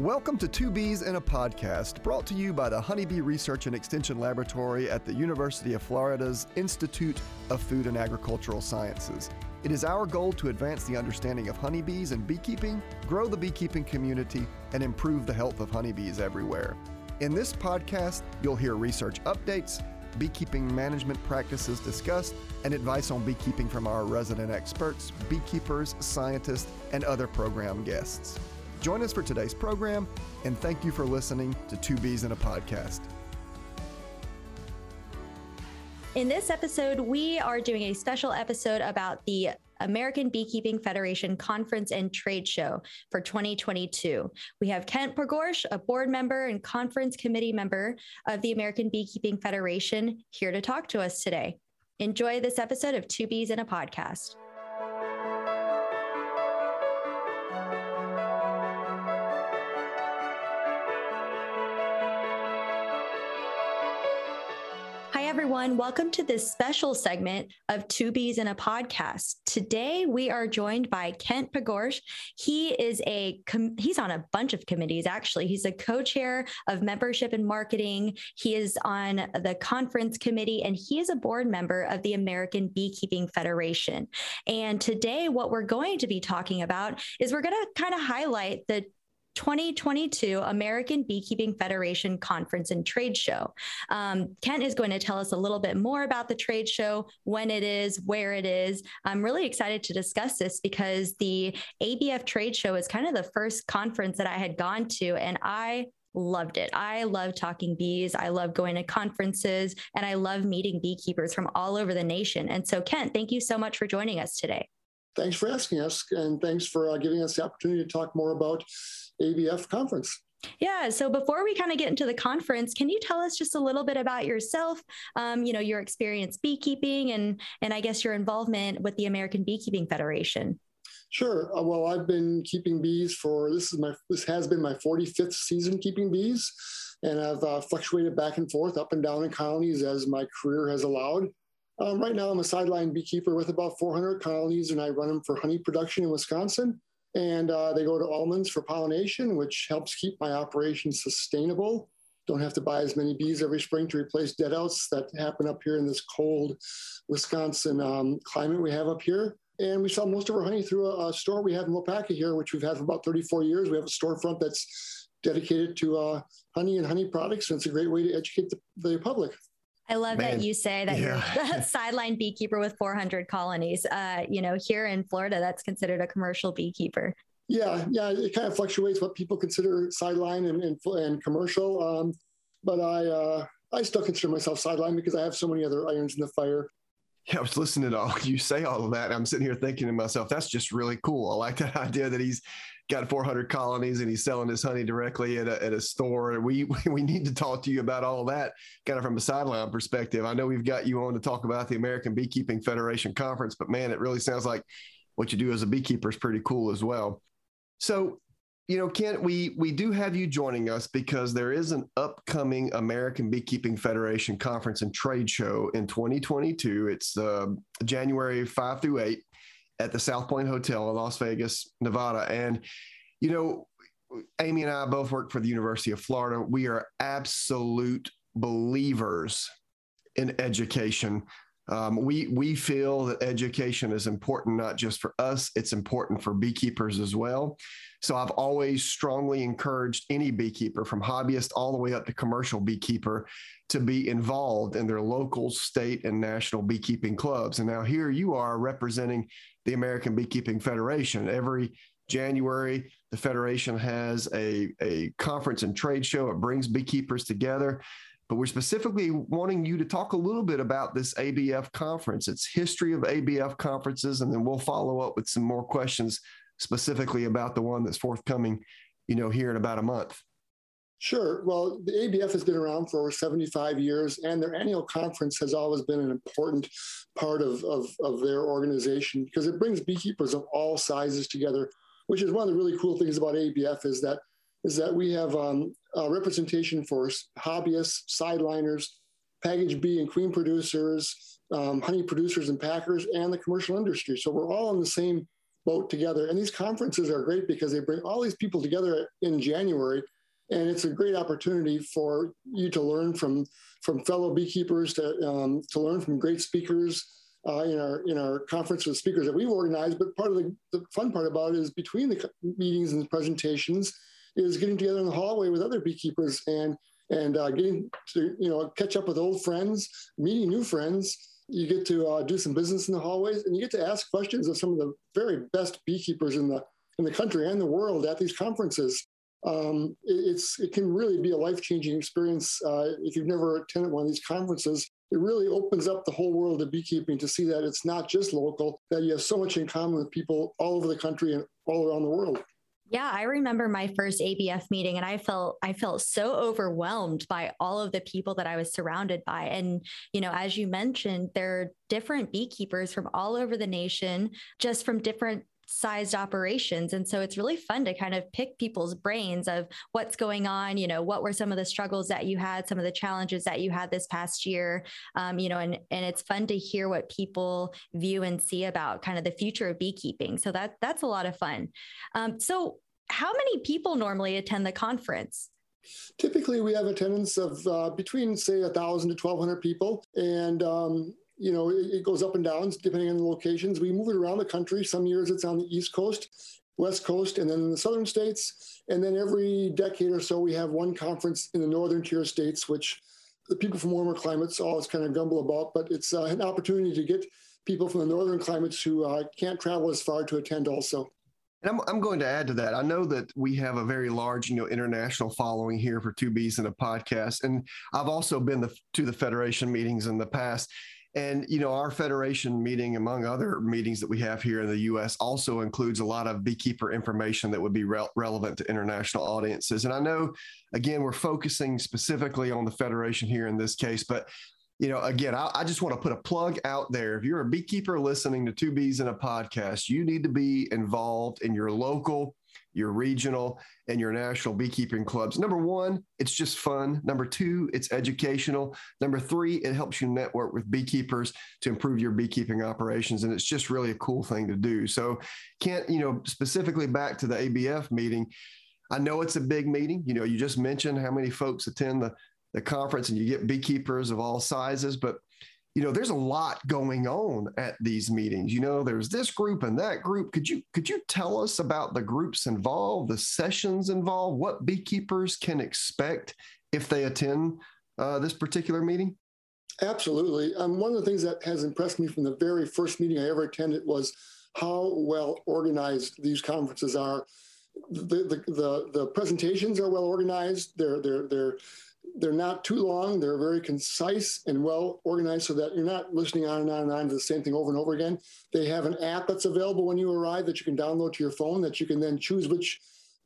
Welcome to Two Bees in a Podcast, brought to you by the Honeybee Research and Extension Laboratory at the University of Florida's Institute of Food and Agricultural Sciences. It is our goal to advance the understanding of honeybees and beekeeping, grow the beekeeping community, and improve the health of honeybees everywhere. In this podcast, you'll hear research updates, beekeeping management practices discussed, and advice on beekeeping from our resident experts, beekeepers, scientists, and other program guests. Join us for today's program, and thank you for listening to Two Bees in a Podcast. In this episode, we are doing a special episode about the American Beekeeping Federation Conference and Trade Show for 2022. We have Kent Pegorsch, a board member and conference committee member of the American Beekeeping Federation, here to talk to us today. Enjoy this episode of Two Bees in a Podcast. Everyone. Welcome to this special segment of Two Bees in a Podcast. Today we are joined by Kent Pegorsch. He is a com- he's on a bunch of committees. Actually, he's a co-chair of membership and marketing. He is on the conference committee, and he is a board member of the American Beekeeping Federation. And today, what we're going to be talking about is we're going to kind of highlight the 2022 American Beekeeping Federation Conference and Trade Show. Um, Kent is going to tell us a little bit more about the trade show, when it is, where it is. I'm really excited to discuss this because the ABF Trade Show is kind of the first conference that I had gone to, and I loved it. I love talking bees. I love going to conferences and I love meeting beekeepers from all over the nation. And so, Kent, thank you so much for joining us today. Thanks for asking us, and thanks for uh, giving us the opportunity to talk more about ABF conference. Yeah. So before we kind of get into the conference, can you tell us just a little bit about yourself? Um, you know, your experience beekeeping and and I guess your involvement with the American Beekeeping Federation. Sure. Uh, well, I've been keeping bees for this is my this has been my 45th season keeping bees, and I've uh, fluctuated back and forth up and down in colonies as my career has allowed. Um, right now, I'm a sideline beekeeper with about 400 colonies, and I run them for honey production in Wisconsin and uh, they go to almonds for pollination, which helps keep my operation sustainable. Don't have to buy as many bees every spring to replace deadouts that happen up here in this cold Wisconsin um, climate we have up here. And we sell most of our honey through a, a, store we have in Waupaca here, which we've had for about 34 years. We have a storefront that's dedicated to uh, honey and honey products, and it's a great way to educate the, the public. I love Man. that you say that yeah. you're a sideline beekeeper with 400 colonies. Uh, you know, here in Florida, that's considered a commercial beekeeper. Yeah, yeah, it kind of fluctuates what people consider sideline and, and, and commercial. Um, but I, uh, I still consider myself sideline because I have so many other irons in the fire. Yeah, I was listening to all you say all of that. I'm sitting here thinking to myself, that's just really cool. I like that idea that he's got 400 colonies and he's selling his honey directly at a, at a store. We, we need to talk to you about all that kind of from a sideline perspective. I know we've got you on to talk about the American Beekeeping Federation conference, but man, it really sounds like what you do as a beekeeper is pretty cool as well. So, you know, Kent, we we do have you joining us because there is an upcoming American Beekeeping Federation conference and trade show in 2022. It's uh, January 5 through 8 at the South Point Hotel in Las Vegas, Nevada. And, you know, Amy and I both work for the University of Florida. We are absolute believers in education. Um, we we feel that education is important not just for us; it's important for beekeepers as well. So I've always strongly encouraged any beekeeper, from hobbyist all the way up to commercial beekeeper, to be involved in their local, state, and national beekeeping clubs. And now here you are representing the American Beekeeping Federation. Every January, the Federation has a, a conference and trade show. It brings beekeepers together. But we're specifically wanting you to talk a little bit about this ABF conference, its history of ABF conferences, and then we'll follow up with some more questions specifically about the one that's forthcoming, you know, here in about a month. Sure. Well, the ABF has been around for over 75 years, and their annual conference has always been an important part of, of, of, their organization because it brings beekeepers of all sizes together, which is one of the really cool things about ABF is that is that we have um, representation for hobbyists, sideliners, package bee and queen producers, um, honey producers and packers, and the commercial industry. So we're all on the same boat together. And these conferences are great because they bring all these people together in January. And it's a great opportunity for you to learn from from fellow beekeepers, to um, to learn from great speakers uh, in our in our conference with speakers that we've organized. But part of the, the fun part about it is between the meetings and the presentations is getting together in the hallway with other beekeepers and and uh, getting to you know catch up with old friends, meeting new friends, you get to uh, do some business in the hallways and you get to ask questions of some of the very best beekeepers in the in the country and the world at these conferences um, it, it's it can really be a life-changing experience uh, if you've never attended one of these conferences. It really opens up the whole world of beekeeping to see that it's not just local that you have so much in common with people all over the country and all around the world. Yeah, I remember my first ABF meeting and I felt I felt so overwhelmed by all of the people that I was surrounded by. And you know as you mentioned there are different beekeepers from all over the nation just from different sized operations. And so it's really fun to kind of pick people's brains of what's going on, you know, what were some of the struggles that you had, some of the challenges that you had this past year, um, you know, and, and it's fun to hear what people view and see about kind of the future of beekeeping. So that that's a lot of fun. Um, so how many people normally attend the conference? Typically, we have attendance of uh, between, say, 1,000 to 1,200 people. And um, you know, it, it goes up and down depending on the locations. We move it around the country. Some years it's on the East Coast, West Coast, and then in the southern states. And then every decade or so, we have one conference in the northern tier states, which the people from warmer climates always kind of grumble about. But it's uh, an opportunity to get people from the northern climates who uh, can't travel as far to attend also. And I'm, I'm going to add to that. I know that we have a very large, you know, international following here for Two Bees and a podcast, and I've also been the, to the federation meetings in the past. And you know, our federation meeting, among other meetings that we have here in the U.S., also includes a lot of beekeeper information that would be re- relevant to international audiences. And I know, again, we're focusing specifically on the federation here in this case, but you know, again, I, I, just want to put a plug out there. If you're a beekeeper listening to Two Bees in a podcast, you need to be involved in your local your regional, and your national beekeeping clubs. Number one, it's just fun. Number two, it's educational. Number three, it helps you network with beekeepers to improve your beekeeping operations. And it's just really a cool thing to do. So, Kent, you know, specifically back to the ABF meeting, I know it's a big meeting. You know, you just mentioned how many folks attend the, the conference and you get beekeepers of all sizes, but you know there's a lot going on at these meetings. You know there's this group and that group. Could you could you tell us about the groups involved the sessions involved? What beekeepers can expect if they attend uh, this particular meeting? Absolutely. Um, one of the things that has impressed me from the very first meeting i ever attended was how well organized these conferences are. The, the, the, the presentations are well organized. They're they're they're they're not too long. They're very concise and well organized so that you're not listening on and on and on to the same thing over and over again. They have an app that's available when you arrive that you can download to your phone that you can then choose which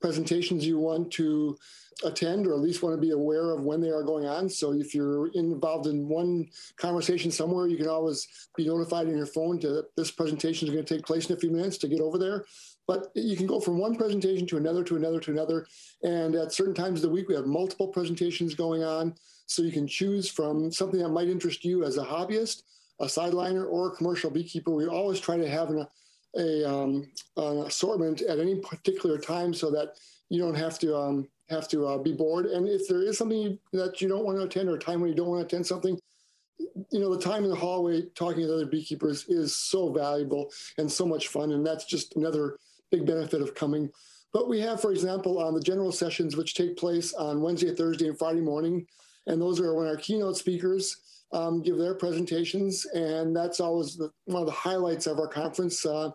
presentations you want to attend or at least want to be aware of when they are going on. So if you're involved in one conversation somewhere, you can always be notified in your phone to this presentation is going to take place in a few minutes to get over there. But you can go from one presentation to another, to another, to another. And at certain times of the week, we have multiple presentations going on. So you can choose from something that might interest you as a hobbyist, a sideliner, or a commercial beekeeper. We always try to have an, a, um, an assortment at any particular time so that you don't have to um, have to uh, be bored. And if there is something that you don't want to attend or a time when you don't want to attend something, you know, the time in the hallway talking to other beekeepers is so valuable and so much fun. And that's just another big benefit of coming. But we have, for example, on the general sessions, which take place on Wednesday, Thursday, and Friday morning. And those are when our keynote speakers um, give their presentations. And that's always the, one of the highlights of our conference. Uh,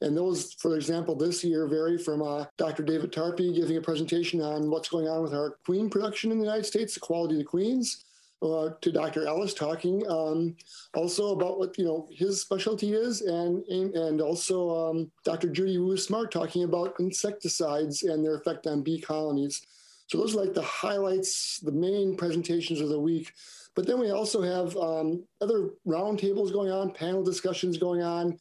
and those, for example, this year vary from uh, Dr. David Tarpy giving a presentation on what's going on with our queen production in the United States, the quality of the queens, uh, to Dr. Ellis talking um, also about what you know his specialty is, and and also um, Dr. Judy Wu Smart talking about insecticides and their effect on bee colonies. So those are like the highlights, the main presentations of the week. But then we also have um, other roundtables going on, panel discussions going on.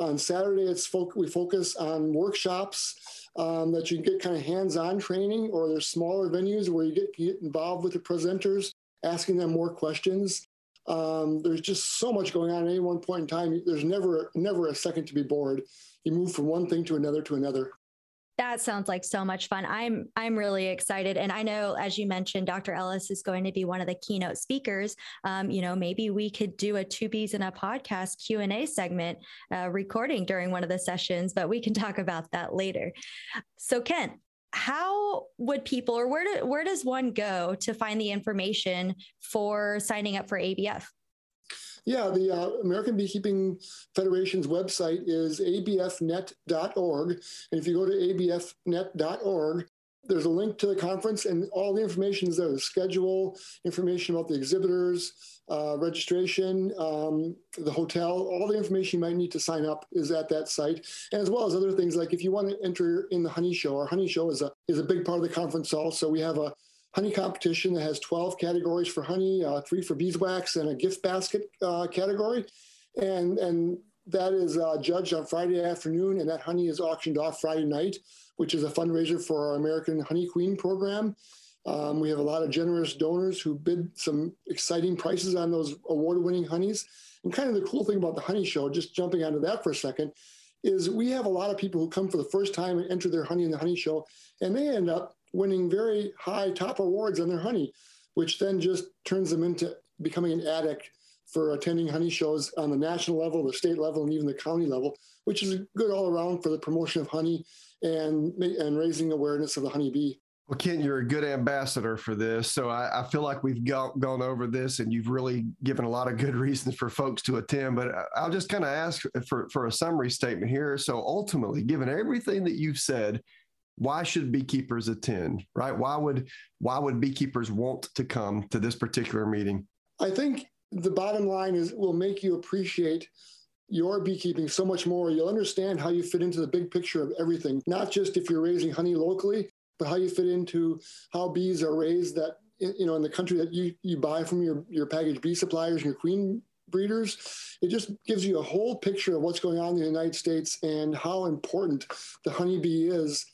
On Saturday, it's fo- we focus on workshops um, that you can get kind of hands-on training, or there's smaller venues where you get, get involved with the presenters asking them more questions. Um, there's just so much going on at any one point in time. There's never never a second to be bored. You move from one thing to another to another. That sounds like so much fun. I'm I'm really excited, and I know, as you mentioned, Dr. Ellis is going to be one of the keynote speakers. Um, you know, maybe we could do a two bees in a podcast Q and A segment uh, recording during one of the sessions, but we can talk about that later. So, Kent, how would people, or where do, where does one go to find the information for signing up for ABF? Yeah, the uh, American Beekeeping Federation's website is abfnet.org. And if you go to abfnet.org, there's a link to the conference and all the information is there the schedule, information about the exhibitors, uh, registration, um, the hotel, all the information you might need to sign up is at that site, and as well as other things like if you want to enter in the honey show, our honey show is a is a big part of the conference. Also, So we have a honey competition that has 12 categories for honey, uh, three for beeswax, and a gift basket uh, category. And, and that is uh, judged on Friday afternoon, and that honey is auctioned off Friday night, which is a fundraiser for our American Honey Queen program. Um, we have a lot of generous donors who bid some exciting prices on those award winning honeys. And kind of the cool thing about the honey show, just jumping onto that for a second, is we have a lot of people who come for the first time and enter their honey in the honey show, and they end up winning very high top awards on their honey, which then just turns them into becoming an addict for attending honey shows on the national level, the state level, and even the county level, which is good all around for the promotion of honey and, and raising awareness of the honeybee. Well, Ken, you're a good ambassador for this. So I, I feel like we've gone over this and you've really given a lot of good reasons for folks to attend. But uh, I'll just kind of ask for, for a summary statement here. So ultimately, given everything that you've said, why should beekeepers attend right why would why would beekeepers want to come to this particular meeting i think the bottom line is will make you appreciate your beekeeping so much more you'll understand how you fit into the big picture of everything not just if you're raising honey locally but how you fit into how bees are raised that you know in the country that you you buy from your your packaged bee suppliers and your queen breeders. It just gives you a whole picture of what's going on in the United States and how important the honeybee is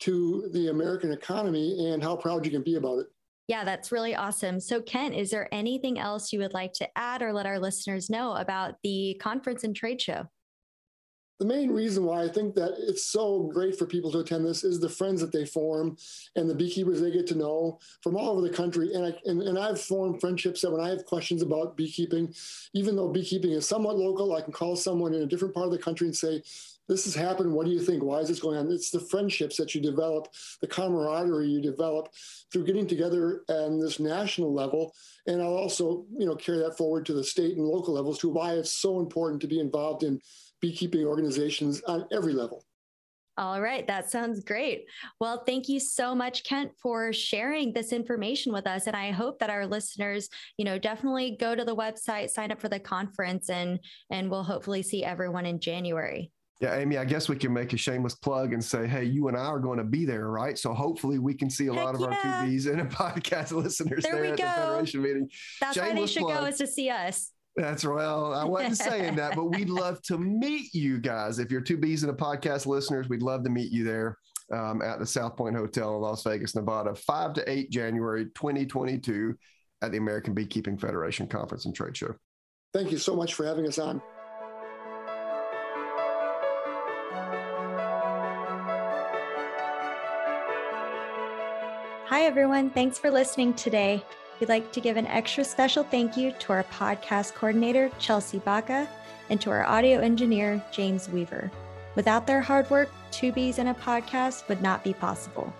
to the American economy and how proud you can be about it. Yeah, that's really awesome. So, Kent, is there anything else you would like to add or let our listeners know about the conference and trade show? The main reason why I think that it's so great for people to attend this is the friends that they form and the beekeepers they get to know from all over the country. And, I, and, and I've formed friendships that when I have questions about beekeeping, even though beekeeping is somewhat local, I can call someone in a different part of the country and say, this has happened. What do you think? Why is this going on? It's the friendships that you develop, the camaraderie you develop through getting together on this national level. And I'll also, you know, carry that forward to the state and local levels to why it's so important to be involved in beekeeping organizations on every level. All right, that sounds great. Well, thank you so much, Kent, for sharing this information with us. And I hope that our listeners, you know, definitely go to the website, sign up for the conference, and and we'll hopefully see everyone in January. Yeah, Amy, I guess we can make a shameless plug and say, hey, you and I are going to be there, right? So hopefully we can see a Heck lot of yeah. our two bees and a podcast listeners There there, we at go. the Federation meeting. That's why they should plug. go is to see us. That's well, I wasn't saying that, but we'd love to meet you guys. If you're two bees and a podcast listeners, we'd love to meet you there um, at the South Point Hotel in Las Vegas, Nevada, 5 to 8 January 2022 at the American Beekeeping Federation Conference and Trade Show. Thank you so much for having us on. Hi, everyone. Thanks for listening today. We'd like to give an extra special thank you to our podcast coordinator, Chelsea Baca, and to our audio engineer, James Weaver. Without their hard work, Two Bees and a Podcast would not be possible.